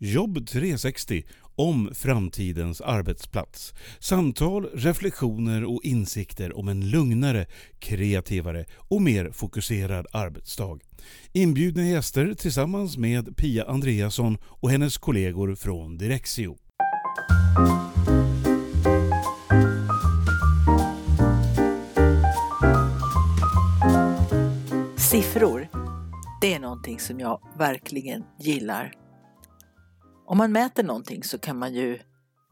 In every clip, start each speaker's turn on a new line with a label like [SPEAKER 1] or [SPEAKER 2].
[SPEAKER 1] Jobb 360 om framtidens arbetsplats. Samtal, reflektioner och insikter om en lugnare, kreativare och mer fokuserad arbetsdag. Inbjudna gäster tillsammans med Pia Andreasson och hennes kollegor från Direxio.
[SPEAKER 2] Siffror, det är någonting som jag verkligen gillar. Om man mäter någonting så kan man ju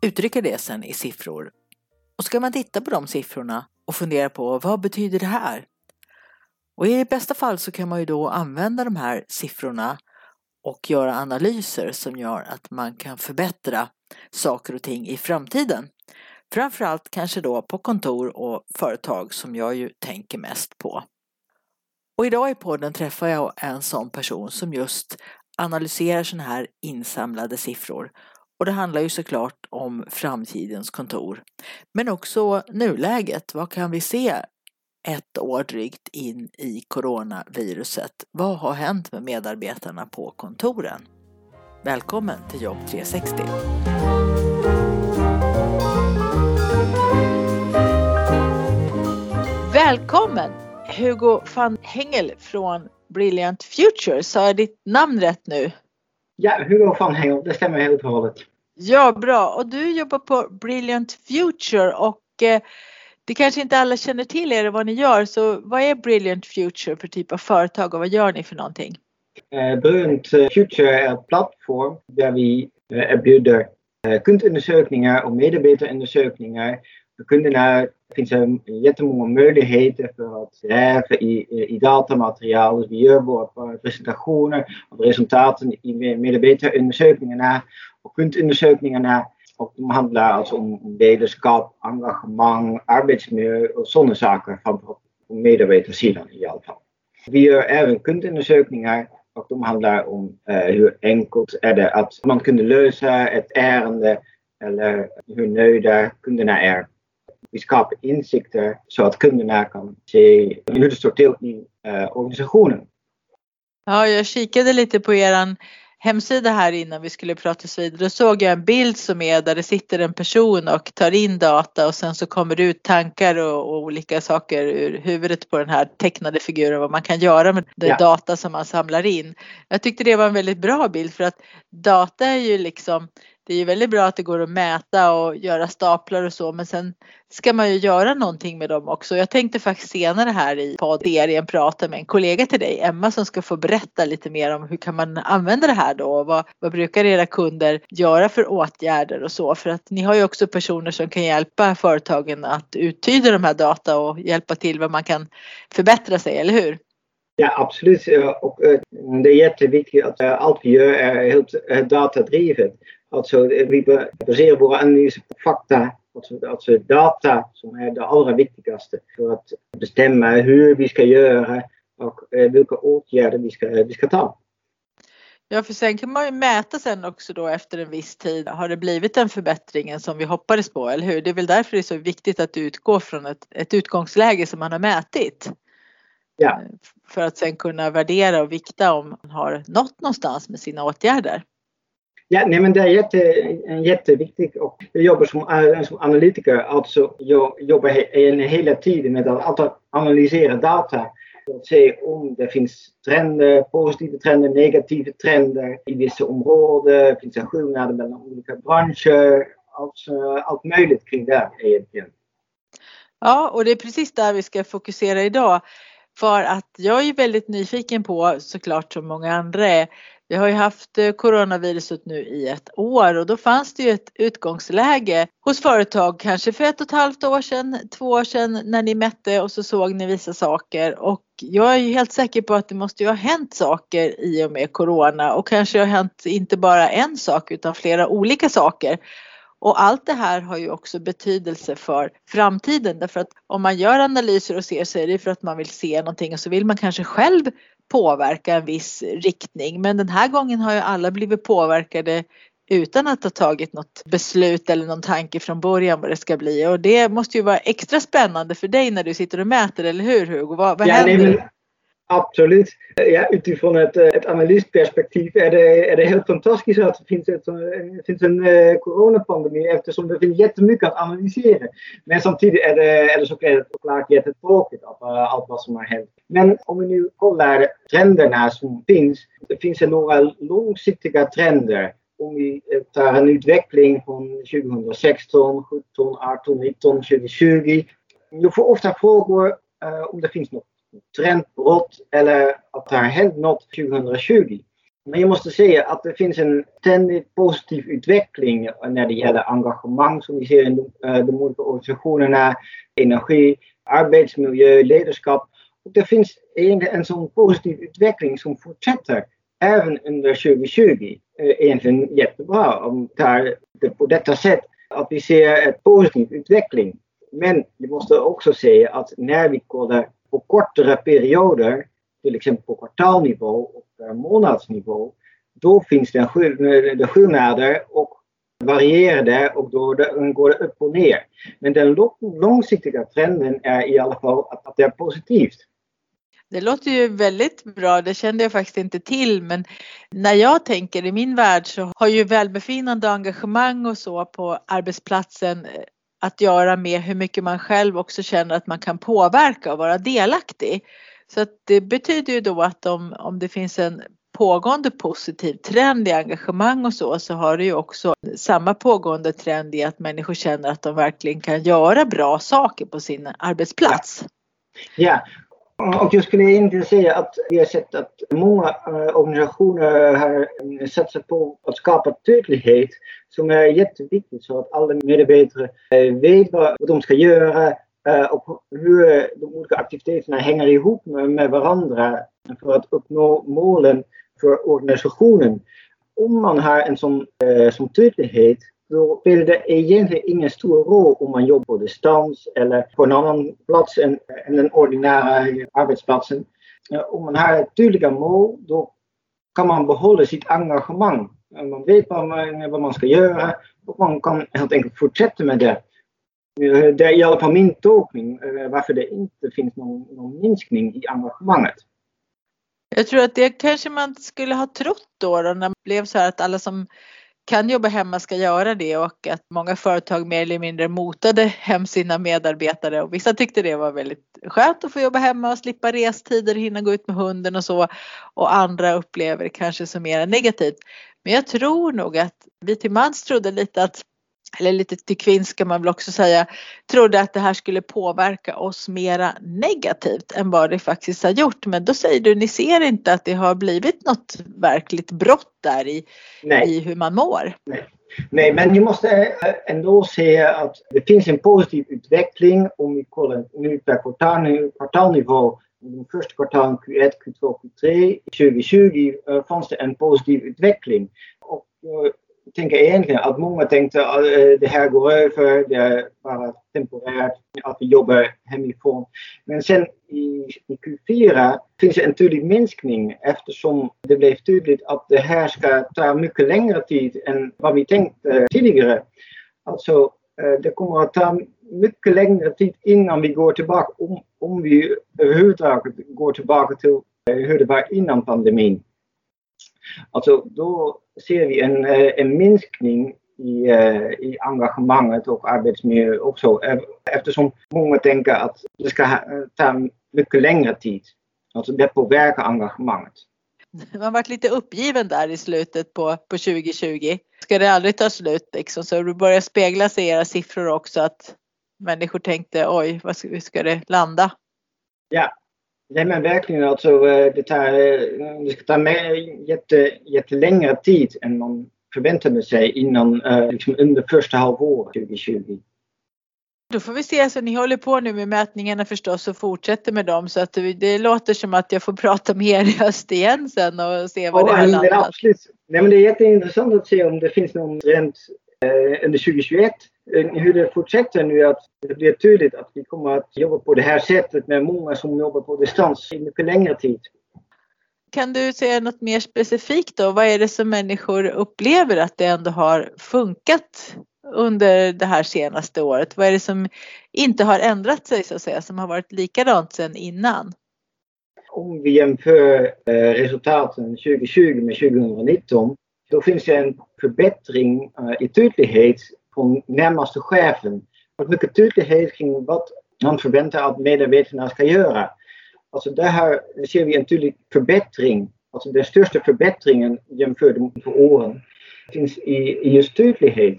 [SPEAKER 2] uttrycka det sen i siffror. Och så kan man titta på de siffrorna och fundera på vad betyder det här? Och i bästa fall så kan man ju då använda de här siffrorna och göra analyser som gör att man kan förbättra saker och ting i framtiden. Framförallt kanske då på kontor och företag som jag ju tänker mest på. Och idag i podden träffar jag en sån person som just analyserar sådana här insamlade siffror. Och det handlar ju såklart om framtidens kontor. Men också nuläget. Vad kan vi se ett år drygt in i coronaviruset? Vad har hänt med medarbetarna på kontoren? Välkommen till Jobb 360! Välkommen Hugo van Hengel från Brilliant Future. Sa jag ditt namn rätt nu?
[SPEAKER 3] Ja, Hugo van Hengel, det stämmer helt och hållet.
[SPEAKER 2] Ja, bra. Och du jobbar på Brilliant Future och eh, det kanske inte alla känner till er och vad ni gör. Så vad är Brilliant Future för typ av företag och vad gör ni för någonting?
[SPEAKER 3] Eh, Brilliant Future är en plattform där vi eh, erbjuder eh, kundundersökningar och medarbetarundersökningar för kunderna finns det jättemånga möjligheter för att gräva i, i datamaterial. Vi gör våra presentationer av resultaten i medarbetarundersökningarna och kundundersökningarna. Och de handlar alltså om ledarskap, engagemang, arbetsmiljö och sådana saker från medarbetarsidan i alla fall. Vi gör även kundundersökningar och de handlar om uh, hur enkelt är det att man kan lösa ett ärende eller hur nöjda kunderna är vi skapar insikter så att kunderna kan se hur det står till i uh, organisationen.
[SPEAKER 2] Ja, jag kikade lite på er hemsida här innan vi skulle prata vidare. Då såg jag en bild som är där det sitter en person och tar in data och sen så kommer det ut tankar och, och olika saker ur huvudet på den här tecknade figuren vad man kan göra med den ja. data som man samlar in. Jag tyckte det var en väldigt bra bild för att data är ju liksom det är ju väldigt bra att det går att mäta och göra staplar och så men sen ska man ju göra någonting med dem också. Jag tänkte faktiskt senare här i poddserien prata med en kollega till dig, Emma, som ska få berätta lite mer om hur kan man använda det här då vad, vad brukar era kunder göra för åtgärder och så för att ni har ju också personer som kan hjälpa företagen att uttyda de här data och hjälpa till vad man kan förbättra sig, eller hur?
[SPEAKER 3] Ja, absolut. Och eh, det är jätteviktigt att eh, allt vi gör är helt eh, datadrivet. Alltså, vi baserar våra analyser på fakta, alltså, alltså data som är det allra viktigaste för att bestämma hur vi ska göra och vilka åtgärder vi ska, vi ska ta.
[SPEAKER 2] Ja, för sen kan man ju mäta sen också då efter en viss tid. Har det blivit den förbättringen som vi hoppades på, eller hur? Det är väl därför det är så viktigt att utgå från ett, ett utgångsläge som man har mätit.
[SPEAKER 3] Ja.
[SPEAKER 2] För att sen kunna värdera och vikta om man har nått någonstans med sina åtgärder.
[SPEAKER 3] Ja, nej, men det är jätte, jätteviktigt. Och jag jobbar som, eh, som analytiker, alltså jag jobbar he, hela tiden med att analysera data. För att se om det finns trender, positiva trender, negativa trender i vissa områden. Finns det skillnader mellan olika branscher? Alltså, allt möjligt kring det egentligen.
[SPEAKER 2] Ja, och det är precis där vi ska fokusera idag. För att jag är väldigt nyfiken på såklart som många andra är. Vi har ju haft eh, coronaviruset nu i ett år och då fanns det ju ett utgångsläge hos företag kanske för ett och ett halvt år sedan, två år sedan när ni mätte och så såg ni vissa saker och jag är ju helt säker på att det måste ju ha hänt saker i och med corona och kanske har hänt inte bara en sak utan flera olika saker. Och allt det här har ju också betydelse för framtiden därför att om man gör analyser och ser så är det för att man vill se någonting och så vill man kanske själv påverka en viss riktning. Men den här gången har ju alla blivit påverkade utan att ha tagit något beslut eller någon tanke från början vad det ska bli. Och det måste ju vara extra spännande för dig när du sitter och mäter, eller hur Hugo? Vad, vad
[SPEAKER 3] ja,
[SPEAKER 2] händer?
[SPEAKER 3] Absolut. Ja, utifrån ett, ett analysperspektiv är det, är det helt fantastiskt att det finns, ett, finns en uh, coronapandemi eftersom det finns jättemycket att analysera. Men samtidigt är det, är det såklart jättetråkigt att uh, allt vad som har hänt. Men om vi nu kollar trenderna som finns. Det finns några långsiktiga trender om vi eh, tar en utveckling från 2016, 17, 18, 19, 2020. Jag får ofta frågor uh, om det finns något trendbrott eller att det har hänt något 2020. Men jag måste säga att det finns en ständigt positiv utveckling när det gäller engagemang som vi ser i de, de olika organisationerna, energi, arbetsmiljö, ledarskap. Och det finns egentligen en sån positiv utveckling som fortsätter även under 2020. Egentligen jättebra om det på detta sätt att vi ser en positiv utveckling. Men vi måste också säga att när vi kollar på kortere perioder, till exempel på kvartalnivå och månadsnivå, då finns det, de skillnader och varierade och då går det upp och ner. Men den långsiktiga trenden är i alla fall att det är positivt.
[SPEAKER 2] Det låter ju väldigt bra, det kände jag faktiskt inte till men när jag tänker i min värld så har ju välbefinnande och engagemang och så på arbetsplatsen att göra med hur mycket man själv också känner att man kan påverka och vara delaktig. Så att det betyder ju då att om, om det finns en pågående positiv trend i engagemang och så, så har det ju också samma pågående trend i att människor känner att de verkligen kan göra bra saker på sin arbetsplats.
[SPEAKER 3] Ja, och jag skulle inte säga att vi har sett att många uh, organisationer har satsat på att skapa tydlighet som är jätteviktigt så att alla medarbetare uh, vet vad de ska göra och hur de olika aktiviteterna hänger ihop med varandra för att uppnå målen för organisationen. Om man har en sån, sån tydlighet då spelar det egentligen ingen stor roll om man jobbar på distans eller på en annan plats än, än den ordinära arbetsplatsen. Om man har tydliga mål då kan man behålla sitt engagemang. Man vet vad man, vad man ska göra och man kan helt enkelt fortsätta med det. Det är i alla fall min tolkning eh, varför det inte finns någon, någon minskning i engagemanget.
[SPEAKER 2] Jag tror att det kanske man skulle ha trott då, då när det blev så här att alla som kan jobba hemma ska göra det och att många företag mer eller mindre motade hem sina medarbetare och vissa tyckte det var väldigt skönt att få jobba hemma och slippa restider, hinna gå ut med hunden och så och andra upplever det kanske som mer negativt. Men jag tror nog att vi till mans trodde lite att eller lite till kvinns ska man väl också säga, trodde att det här skulle påverka oss mera negativt än vad det faktiskt har gjort. Men då säger du, ni ser inte att det har blivit något verkligt brott där i, i hur man mår?
[SPEAKER 3] Nej. Nej, men ni måste eh, ändå se att det finns en positiv utveckling om vi kollar nu per kvartal, kvartalnivå. De första kvartalen Q1, Q2, Q3 2020 fanns det en positiv utveckling. Och eh, tänker egentligen att många tänkte att det här går över, det är bara temporärt, att vi jobbar hemifrån. Men sen i, i Q4 finns det en tydlig minskning eftersom det blev tydligt att det här ska ta mycket längre tid än vad vi tänkte tidigare. Alltså, eh, det kommer att ta mycket längre tid innan vi går tillbaka, om, om vi överhuvudtaget går tillbaka till eh, hur det var innan pandemin. Alltså då ser vi en, eh, en minskning i, eh, i engagemanget och arbetsmiljö också eftersom många tänker att det ska ta mycket längre tid. Alltså det påverkar engagemanget.
[SPEAKER 2] Man varit lite uppgiven där i slutet på, på 2020. Ska det aldrig ta slut liksom? Så det börjar spegla sig i era siffror också att människor tänkte oj, vad ska, ska det landa?
[SPEAKER 3] Ja, Nej men verkligen alltså eh, det, tar, eh, det ska ta med jätte, jättelängre tid än man förväntade sig innan eh, liksom under första halvåret 2020.
[SPEAKER 2] Då får vi se, alltså ni håller på nu med mätningarna förstås och fortsätter med dem så att det låter som att jag får prata med er i höst igen sen och se vad ja, det har landat.
[SPEAKER 3] Absolut. Nej, men det är jätteintressant att se om det finns någon trend eh, under 2021 Eh, hur det fortsätter nu att det blir tydligt att vi kommer att jobba på det här sättet med många som jobbar på distans i mycket längre tid.
[SPEAKER 2] Kan du säga något mer specifikt då? Vad är det som människor upplever att det ändå har funkat under det här senaste året? Vad är det som inte har ändrat sig så att säga, som har varit likadant sedan innan?
[SPEAKER 3] om vi jämför eh, resultaten 2020 med 2019, då finns det en förbättring eh, i tydlighet från närmaste chefen. Och mycket tydlighet kring vad man förväntar att medarbetarna ska göra. Alltså där ser vi en tydlig förbättring. Alltså den största förbättringen jämfört med för åren finns i, just tydlighet.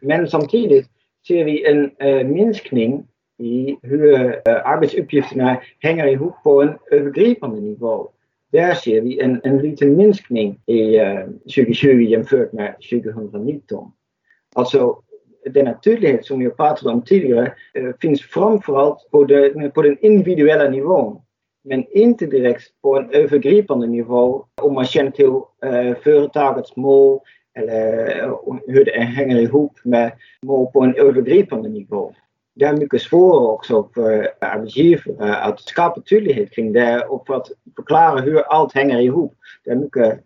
[SPEAKER 3] Men samtidigt ser vi en äh, minskning i hur äh, arbetsuppgifterna hänger ihop på en övergripande nivå. Där ser vi en, en liten minskning i äh, 2020 jämfört med 2019. Alltså som jag pratade om tidigare finns framförallt på, de, på den individuella nivån. Men inte direkt på en övergripande nivå om man känner till företagets mål eller hur det hänger ihop med mål på en övergripande nivå. Det är mycket svårare också för arbetsgivare att skapa tydlighet kring det och för att förklara hur allt hänger ihop. Det är mycket,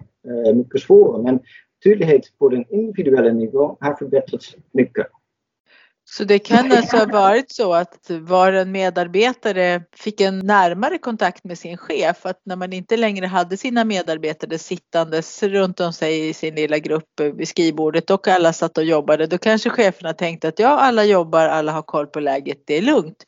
[SPEAKER 3] eh, mycket. Men tydlighet på den individuella nivån har förbättrats mycket.
[SPEAKER 2] Så det kan alltså ha varit så att var en medarbetare fick en närmare kontakt med sin chef, att när man inte längre hade sina medarbetare sittandes runt om sig i sin lilla grupp vid skrivbordet och alla satt och jobbade, då kanske cheferna tänkte att ja, alla jobbar, alla har koll på läget, det är lugnt.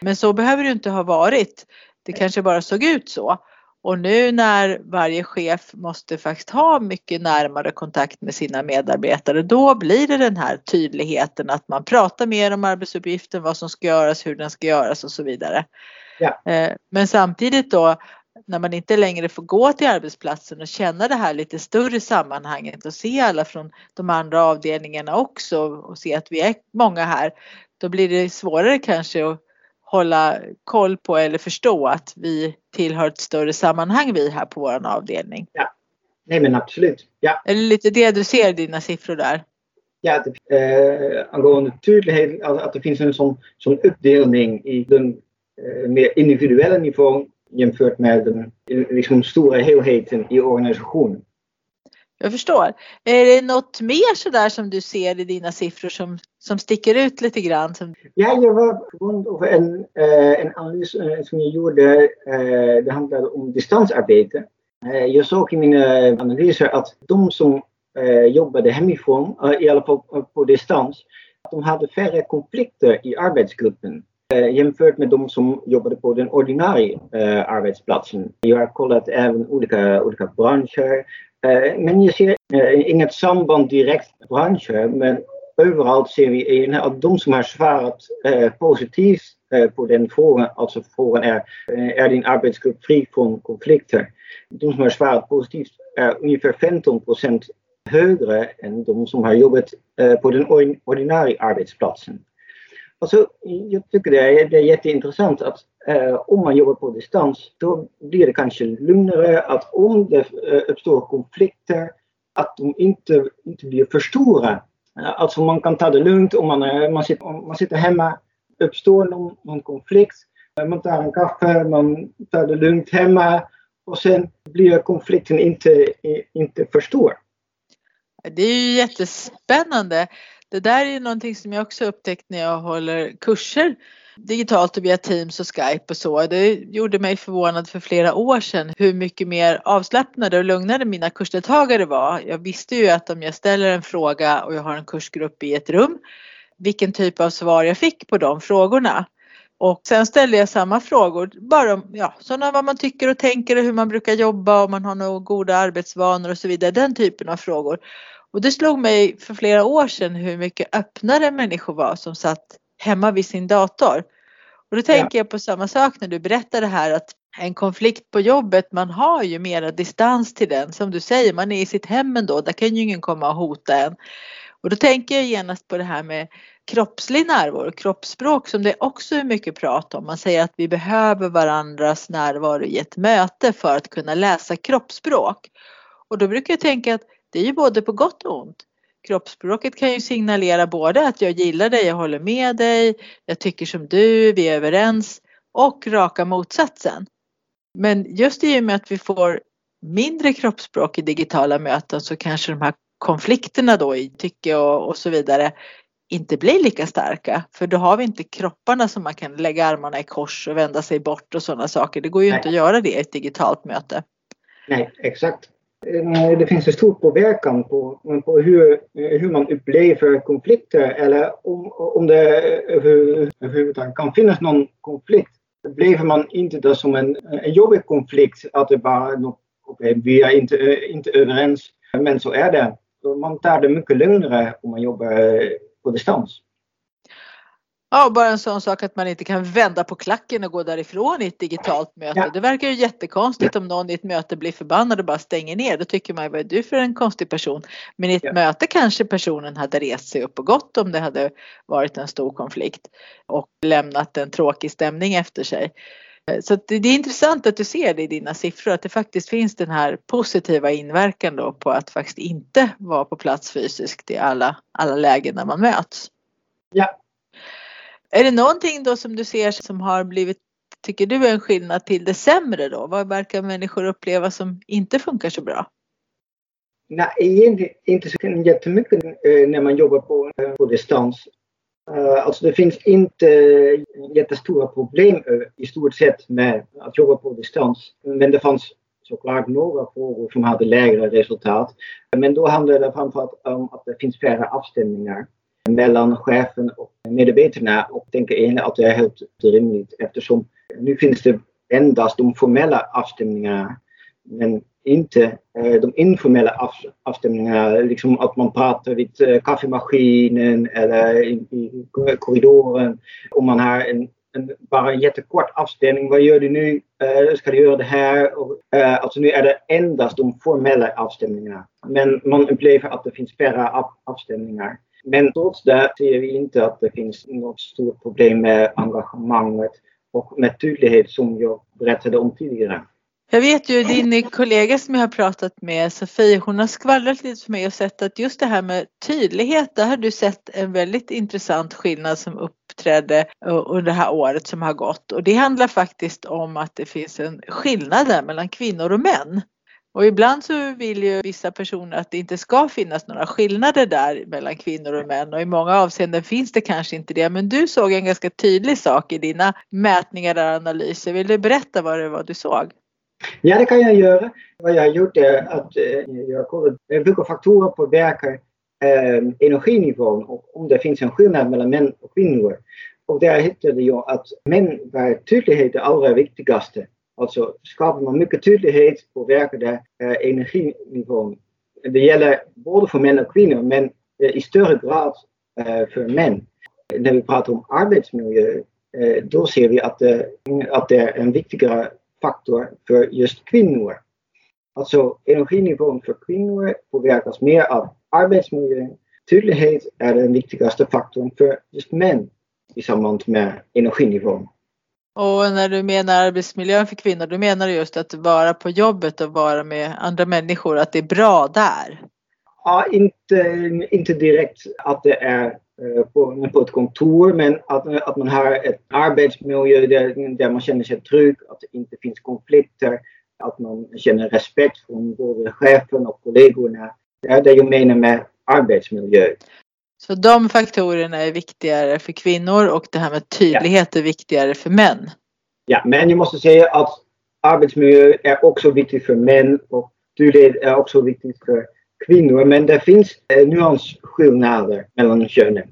[SPEAKER 2] Men så behöver det inte ha varit. Det kanske bara såg ut så. Och nu när varje chef måste faktiskt ha mycket närmare kontakt med sina medarbetare, då blir det den här tydligheten att man pratar mer om arbetsuppgiften, vad som ska göras, hur den ska göras och så vidare. Ja. Eh, men samtidigt då när man inte längre får gå till arbetsplatsen och känna det här lite större sammanhanget och se alla från de andra avdelningarna också och se att vi är många här, då blir det svårare kanske att hålla koll på eller förstå att vi tillhör ett större sammanhang vi här på vår avdelning.
[SPEAKER 3] Ja, nej men absolut. Ja.
[SPEAKER 2] Är det lite det du ser i dina siffror där?
[SPEAKER 3] Ja, det, eh, angående tydlighet, att det finns en sån, sån uppdelning i den eh, mer individuella nivån jämfört med den liksom, stora helheten i organisationen.
[SPEAKER 2] Jag förstår. Är det något mer sådär som du ser i dina siffror som, som sticker ut lite grann? Som...
[SPEAKER 3] Ja, jag var på grund av en, eh, en analys eh, som jag gjorde. Eh, det handlade om distansarbete. Jag såg i mina analyser att de som jobbade hemifrån, i alla fall på distans, de hade färre konflikter i arbetsgruppen jämfört med de som jobbade på den ordinarie arbetsplatsen. Jag har kollat även olika, olika branscher men je ser eh, inget samband direkt branscher, men överallt ser vi att de som har svarat eh, positivt på den frågan, alltså frågan är, är din arbetsgrupp fri från konflikter? De som har svarat positivt är ungefär 15 procent högre än de som har jobbat på den arbetsplatsen. Alltså, jag tycker det är, det är jätteintressant att eh, om man jobbar på distans då blir det kanske lugnare att om det eh, uppstår konflikter att de inte, inte blir för stora. Eh, alltså man kan ta det lugnt om man, man, sitter, om man sitter hemma, uppstår någon, någon konflikt, eh, man tar en kaffe, man tar det lugnt hemma och sen blir konflikten inte, inte för stor.
[SPEAKER 2] Det är ju jättespännande. Det där är ju någonting som jag också upptäckt när jag håller kurser digitalt och via Teams och Skype och så. Det gjorde mig förvånad för flera år sedan hur mycket mer avslappnade och lugnare mina kursdeltagare var. Jag visste ju att om jag ställer en fråga och jag har en kursgrupp i ett rum vilken typ av svar jag fick på de frågorna. Och sen ställde jag samma frågor, bara om ja, sådana vad man tycker och tänker och hur man brukar jobba, om man har några goda arbetsvanor och så vidare, den typen av frågor. Och det slog mig för flera år sedan hur mycket öppnare människor var som satt hemma vid sin dator. Och då tänker ja. jag på samma sak när du berättar det här att en konflikt på jobbet, man har ju mera distans till den. Som du säger, man är i sitt hem ändå, där kan ju ingen komma och hota en. Och då tänker jag genast på det här med kroppslig närvaro, kroppsspråk som det också är mycket prat om. Man säger att vi behöver varandras närvaro i ett möte för att kunna läsa kroppsspråk. Och då brukar jag tänka att det är ju både på gott och ont. Kroppsspråket kan ju signalera både att jag gillar dig, jag håller med dig, jag tycker som du, vi är överens och raka motsatsen. Men just i och med att vi får mindre kroppsspråk i digitala möten så kanske de här konflikterna då i tycke och, och så vidare inte blir lika starka. För då har vi inte kropparna som man kan lägga armarna i kors och vända sig bort och sådana saker. Det går ju Nej. inte att göra det i ett digitalt möte.
[SPEAKER 3] Nej, exakt. Det finns en stor påverkan på, på hur, hur man upplever konflikter eller om, om det överhuvudtaget kan finnas någon konflikt. Upplever man inte det som en, en jobbig konflikt, att det bara okej, okay, vi är inte, inte överens, men så är det. Man tar det mycket lugnare om man jobbar på distans.
[SPEAKER 2] Ja, bara en sån sak att man inte kan vända på klacken och gå därifrån i ett digitalt möte. Ja. Det verkar ju jättekonstigt om någon i ett möte blir förbannad och bara stänger ner. Då tycker man, vad är du för en konstig person? Men i ett ja. möte kanske personen hade rest sig upp och gått om det hade varit en stor konflikt och lämnat en tråkig stämning efter sig. Så det är intressant att du ser det i dina siffror att det faktiskt finns den här positiva inverkan då på att faktiskt inte vara på plats fysiskt i alla, alla lägen när man möts.
[SPEAKER 3] Ja,
[SPEAKER 2] är det någonting då som du ser som har blivit, tycker du en skillnad till det sämre då? Vad verkar människor uppleva som inte funkar så bra?
[SPEAKER 3] Nej, egentligen inte så jättemycket eh, när man jobbar på, eh, på distans. Eh, alltså det finns inte jättestora problem i stort sett med att jobba på distans. Men det fanns såklart några frågor som hade lägre resultat. Men då handlar det framförallt om att det finns färre avstämningar mellan chefen och medarbetarna och tänker egentligen att det är helt rimligt eftersom nu finns det endast de formella avstämningarna men inte eh, de informella avstämningarna, liksom att man pratar vid eh, kaffemaskinen eller i, korridoren. Om man har en, en, bara en jättekort avstämning, vad gör du nu? Ska du göra det här? Och, alltså nu är det endast de formella avstämningarna. Men man upplever att det finns färre av, avstämningar. Men trots det ser vi inte att det finns något stort problem med engagemanget och med tydlighet som jag berättade om tidigare.
[SPEAKER 2] Jag vet ju din kollega som jag har pratat med, Sofie, hon har skvallrat lite för mig och sett att just det här med tydlighet, där har du sett en väldigt intressant skillnad som uppträdde under det här året som har gått. Och det handlar faktiskt om att det finns en skillnad där mellan kvinnor och män. Och ibland så vill ju vissa personer att det inte ska finnas några skillnader där mellan kvinnor och män och i många avseenden finns det kanske inte det. Men du såg en ganska tydlig sak i dina mätningar och analyser. Vill du berätta vad det var du såg?
[SPEAKER 3] Ja, det kan jag göra. Vad jag har gjort är att eh, jag kollar vilka faktorer påverkar eh, energinivån och om det finns en skillnad mellan män och kvinnor. Och där hittade jag att män var tydlighet det allra viktigaste. Alltså skapar man mycket tydlighet påverkar det eh, energinivån. Det gäller både för män och kvinnor men eh, i större grad eh, för män. När vi pratar om arbetsmiljö eh, då ser vi att, att det är en viktigare faktor för just kvinnor. Alltså energinivån för kvinnor påverkas mer av arbetsmiljön. Tydlighet är den viktigaste faktorn för just män i samband med energinivån.
[SPEAKER 2] Och när du menar arbetsmiljön för kvinnor, då menar du just att vara på jobbet och vara med andra människor, att det är bra där?
[SPEAKER 3] Ja, inte, inte direkt att det är eh, på, på ett kontor, men att, att man har ett arbetsmiljö där, där man känner sig trygg, att det inte finns konflikter, att man känner respekt från både chefen och kollegorna. Det är det jag menar med arbetsmiljö.
[SPEAKER 2] Så de faktorerna är viktigare för kvinnor och det här med tydlighet ja. är viktigare för män.
[SPEAKER 3] Ja, men jag måste säga att arbetsmiljö är också viktigt för män och tydlighet är också viktigt för kvinnor. Men det finns eh, nyansskillnader mellan könen.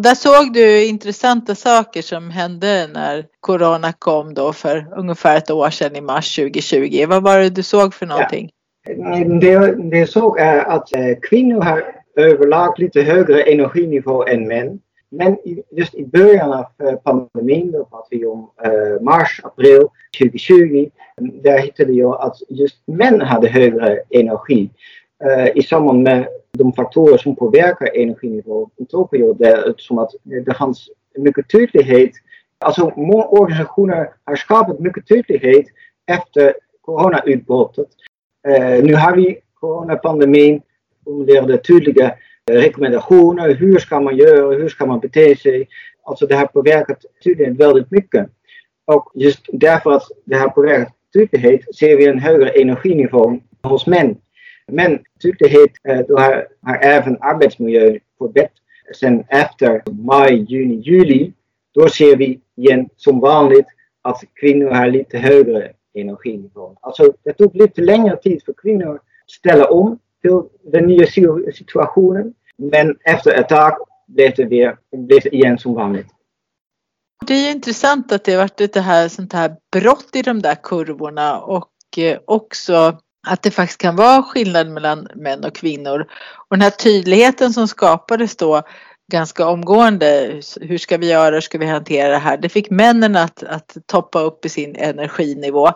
[SPEAKER 2] Där såg du intressanta saker som hände när Corona kom då för ungefär ett år sedan i mars 2020. Vad var det du såg för någonting?
[SPEAKER 3] Ja. Det, det jag såg är att eh, kvinnor har överlag lite högre energinivå än män. Men just i början av eh, pandemin, då pratar vi om eh, mars, april 2020, där hittade jag att just män hade högre energi. Eh, I samband med de faktorer som påverkar energinivå såg jag det som att det fanns mycket tydlighet. Alltså många organisationer har skapat mycket tydlighet efter coronautbrottet. nu har vi coronapandemin formulerade tydliga rekommendationer. Hur ska man göra? Hur ska man bete sig? Alltså det har påverkat tydligen väldigt mycket. Och just därför att det har påverkat tydlighet ser vi en högre energinivå hos män. Men tydlighet, då har, har även arbetsmiljön sen efter maj, juni, juli, då ser vi igen som vanligt att kvinnor har lite högre energinivå. Alltså det tog lite längre tid för kvinnor att ställa om till den nya situationen. Men efter ett tag blev det, blev det igen som vanligt.
[SPEAKER 2] Det är intressant att det har varit ett här, sånt här brott i de där kurvorna och eh, också att det faktiskt kan vara skillnad mellan män och kvinnor. Och den här tydligheten som skapades då ganska omgående. Hur ska vi göra? Hur ska vi hantera det här? Det fick männen att, att toppa upp i sin energinivå.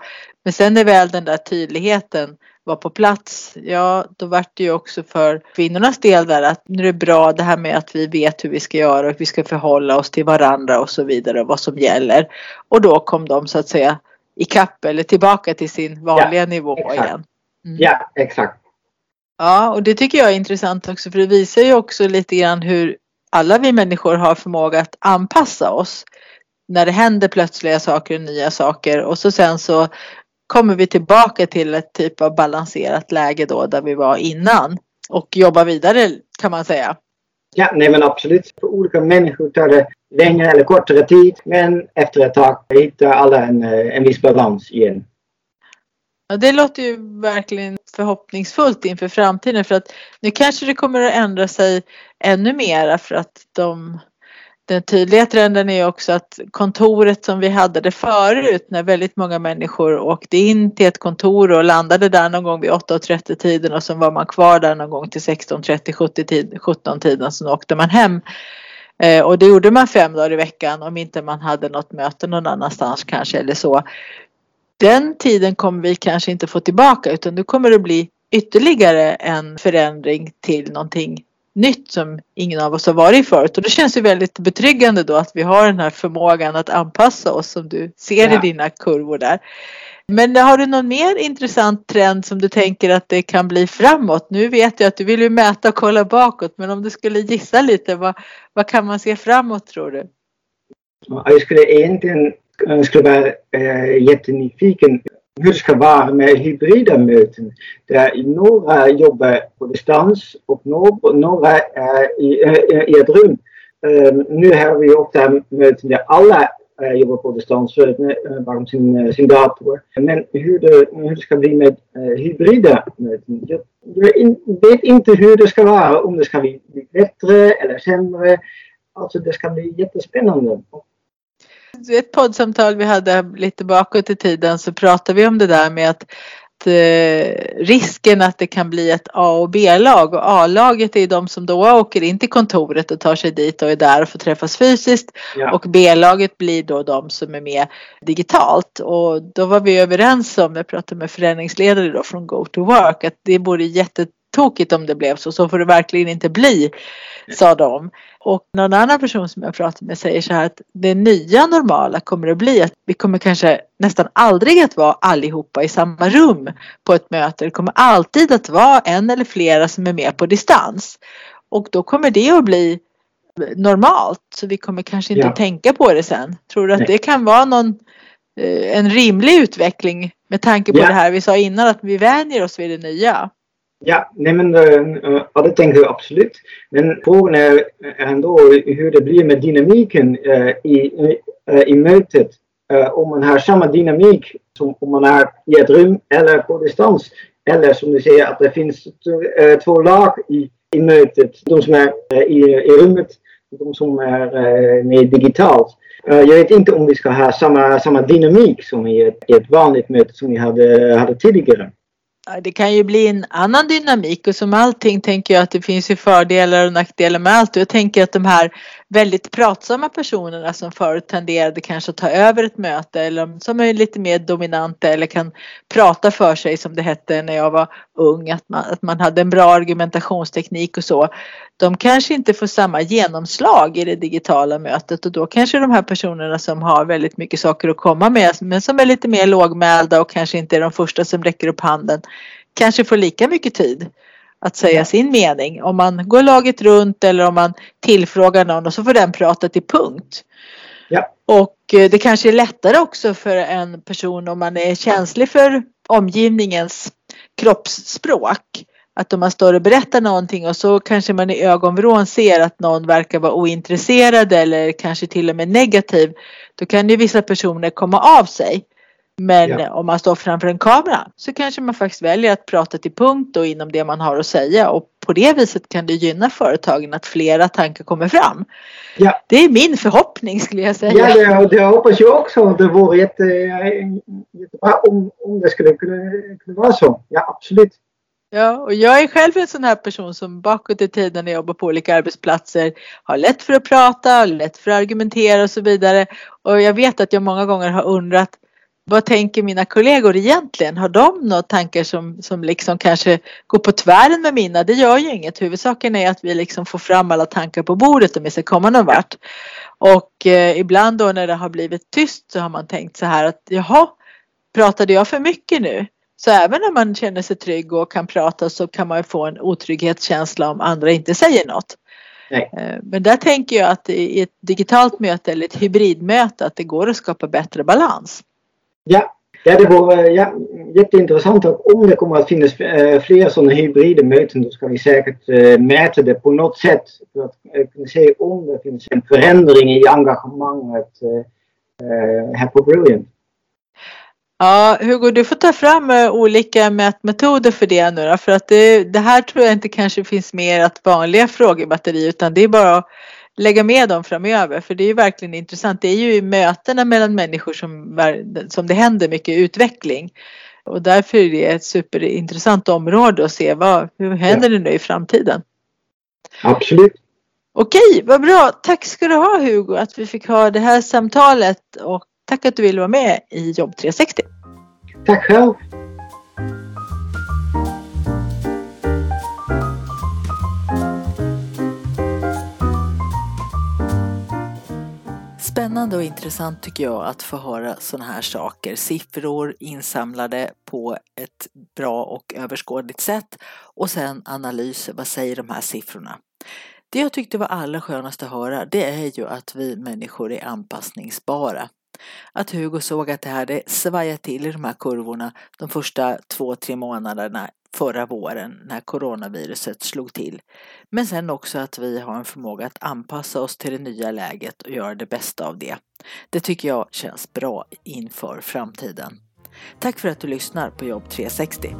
[SPEAKER 2] Men sen är väl den där tydligheten var på plats, ja då vart det ju också för kvinnornas del där att nu är det bra det här med att vi vet hur vi ska göra och vi ska förhålla oss till varandra och så vidare och vad som gäller. Och då kom de så att säga i kapp eller tillbaka till sin vanliga ja, nivå
[SPEAKER 3] exakt.
[SPEAKER 2] igen.
[SPEAKER 3] Mm. Ja, exakt.
[SPEAKER 2] Ja, och det tycker jag är intressant också för det visar ju också lite grann hur alla vi människor har förmåga att anpassa oss när det händer plötsliga saker och nya saker och så sen så kommer vi tillbaka till ett typ av balanserat läge då där vi var innan och jobbar vidare kan man säga.
[SPEAKER 3] Ja, nej men absolut. För olika människor tar det längre eller kortare tid men efter ett tag hittar alla en, eh, en viss balans igen.
[SPEAKER 2] Ja, det låter ju verkligen förhoppningsfullt inför framtiden för att nu kanske det kommer att ändra sig ännu mer för att de Eh, den tydliga trenden är också att kontoret som vi hade det förut när väldigt många människor åkte in till ett kontor och landade där någon gång vid 8.30 tiden och så var man kvar där någon gång till 16.30, 17 tiden så åkte man hem. Eh, och det gjorde man fem dagar i veckan om inte man hade något möte någon annanstans kanske eller så. Den tiden kommer vi kanske inte få tillbaka utan nu kommer det bli ytterligare en förändring till någonting nytt som ingen av oss har varit förut och det känns ju väldigt betryggande då att vi har den här förmågan att anpassa oss som du ser ja. i dina kurvor där. Men har du någon mer intressant trend som du tänker att det kan bli framåt? Nu vet jag att du vill ju mäta och kolla bakåt men om du skulle gissa lite vad, vad kan man se framåt tror du?
[SPEAKER 3] Jag skulle egentligen jag skulle vara äh, jättenyfiken hur det ska vara med hybrida möten. Där några jobbar på distans och några är i, i ett rum. Um, nu har vi ofta möten där alla uh, jobbar på distans för, uh, bakom sin, sin dator. Men hur det, hur det ska bli med uh, hybrida möten. Jag, jag in, vet inte hur det ska vara, om det ska bli bättre eller sämre. Alltså det ska bli jättespännande
[SPEAKER 2] ett poddsamtal vi hade lite bakåt i tiden så pratade vi om det där med att eh, risken att det kan bli ett A och B-lag. Och A-laget är de som då åker in till kontoret och tar sig dit och är där och får träffas fysiskt. Ja. och B-laget blir då de som är med digitalt. Och då var vi överens om, jag pratade med föreningsledare då från Go to Work, att det vore jättetokigt om det blev så, så får det verkligen inte bli, sa de. Och någon annan person som jag pratat med säger så här att det nya normala kommer att bli att vi kommer kanske nästan aldrig att vara allihopa i samma rum på ett möte. Det kommer alltid att vara en eller flera som är med på distans. Och då kommer det att bli normalt så vi kommer kanske inte ja. tänka på det sen. Tror du att Nej. det kan vara någon eh, en rimlig utveckling med tanke på ja. det här vi sa innan att vi vänjer oss vid det nya?
[SPEAKER 3] Ja, nej men uh, ja, det tänker jag absolut. Men frågan är eh, ändå hur det blir med dynamiken uh, i, uh, i mötet. om man har samma dynamik som om man är i ett rum eller på distans. Eller som du säger att det finns två lag i, i mötet. De som är i, i rummet och de som är mer digitalt. jag vet inte om vi ska ha samma, samma dynamik som i ett, i ett vanligt möte som vi hade, hade tidigare
[SPEAKER 2] det kan ju bli en annan dynamik och som allting tänker jag att det finns ju fördelar och nackdelar med allt. Och jag tänker att de här väldigt pratsamma personerna som förut tenderade kanske att ta över ett möte eller som är lite mer dominanta eller kan prata för sig som det hette när jag var ung, att man, att man hade en bra argumentationsteknik och så. De kanske inte får samma genomslag i det digitala mötet och då kanske de här personerna som har väldigt mycket saker att komma med men som är lite mer lågmälda och kanske inte är de första som räcker upp handen kanske får lika mycket tid att säga sin mening. Om man går laget runt eller om man tillfrågar någon och så får den prata till punkt.
[SPEAKER 3] Ja.
[SPEAKER 2] Och eh, det kanske är lättare också för en person om man är känslig för omgivningens kroppsspråk Att om man står och berättar någonting och så kanske man i ögonvrån ser att någon verkar vara ointresserad eller kanske till och med negativ. Då kan ju vissa personer komma av sig. Men ja. om man står framför en kamera så kanske man faktiskt väljer att prata till punkt och inom det man har att säga och på det viset kan det gynna företagen att flera tankar kommer fram. Ja. Det är min förhoppning skulle jag säga.
[SPEAKER 3] Ja, det, det hoppas jag också. Det vore jätte, jättebra om, om det skulle kunna, kunna vara så. Ja, absolut.
[SPEAKER 2] Ja, och jag är själv en sån här person som bakåt i tiden när jag jobbar på olika arbetsplatser har lätt för att prata, lätt för att argumentera och så vidare. Och jag vet att jag många gånger har undrat vad tänker mina kollegor egentligen? Har de några tankar som, som liksom kanske går på tvären med mina? Det gör ju inget. Huvudsaken är att vi liksom får fram alla tankar på bordet om vi ska komma någon vart. Och eh, ibland då när det har blivit tyst så har man tänkt så här att jaha, pratade jag för mycket nu? Så även när man känner sig trygg och kan prata så kan man ju få en otrygghetskänsla om andra inte säger något. Nej. Eh, men där tänker jag att i ett digitalt möte eller ett hybridmöte att det går att skapa bättre balans.
[SPEAKER 3] Ja, ja det vore eh, ja, jätteintressant och om det kommer att finnas eh, fler sådana hybrida möten då ska vi säkert eh, mäta det på något sätt för att kunna se om det finns en förändring i engagemanget här på Brilliant.
[SPEAKER 2] Ja, Hugo, du får ta fram olika mätmetoder för det nu då, för att det, det här tror jag inte kanske finns mer att vanliga frågebatteri utan det är bara att lägga med dem framöver för det är ju verkligen intressant. Det är ju i mötena mellan människor som, som det händer mycket utveckling. Och därför är det ett superintressant område att se vad, hur händer det nu i framtiden.
[SPEAKER 3] Absolut.
[SPEAKER 2] Okej, vad bra. Tack ska du ha Hugo att vi fick ha det här samtalet och tack att du ville vara med i Jobb 360.
[SPEAKER 3] Tack själv.
[SPEAKER 2] Spännande och intressant tycker jag att få höra sådana här saker. Siffror insamlade på ett bra och överskådligt sätt och sen analyser. Vad säger de här siffrorna? Det jag tyckte var allra skönast att höra det är ju att vi människor är anpassningsbara. Att Hugo såg att det hade svajat till i de här kurvorna de första två, tre månaderna förra våren när coronaviruset slog till. Men sen också att vi har en förmåga att anpassa oss till det nya läget och göra det bästa av det. Det tycker jag känns bra inför framtiden. Tack för att du lyssnar på Jobb 360.